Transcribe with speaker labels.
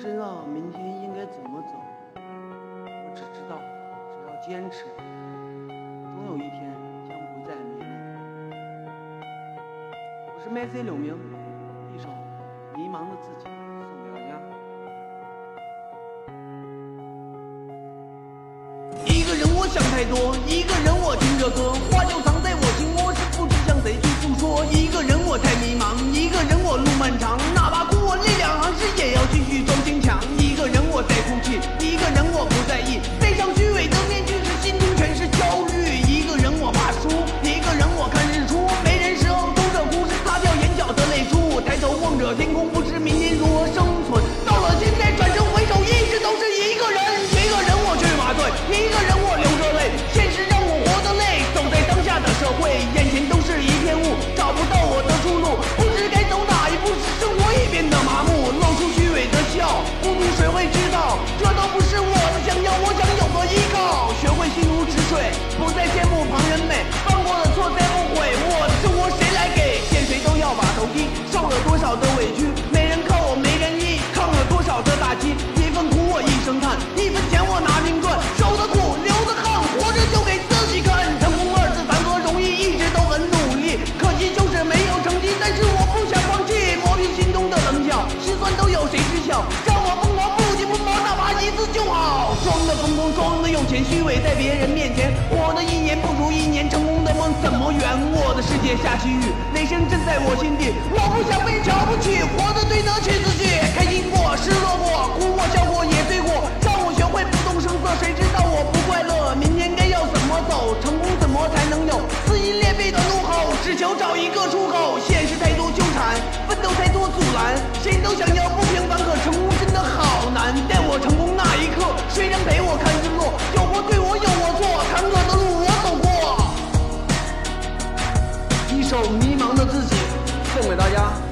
Speaker 1: 不知道明天应该怎么走，我只知道，只要坚持，总有一天将不再迷路。我是 MC 柳明，一首迷茫的自己送给大家。
Speaker 2: 一个人我想太多，一个人我听着歌，一个人我流着泪，现实让我活得累。走在当下的社会，眼前都是一片雾，找不到我的出路，不知该走哪一步，使生活也变得麻木，露出虚伪的笑，孤独谁会知道？这都不是我的想要，我想有个依靠，学会心如止水，不再羡慕旁人美，犯过的错再后悔，我的生活谁来给？见谁都要把头低，受了多少的委屈，前，虚伪在别人面前，我的一年不如一年，成功的梦怎么圆？我的世界下起雨，雷声震在我心底，我不想被瞧不起，活得对得起自己。开心过，失落过，哭过，笑过，也醉过，让我学会不动声色。谁知道我不快乐？明天该要怎么走？成功怎么才能有？撕心裂肺的怒吼，只求找一个出口。现实太多纠缠，奋斗太多阻拦，谁都想要不平凡，可成功真的好难。待我成功那一刻，谁能陪我看
Speaker 1: 送给大家。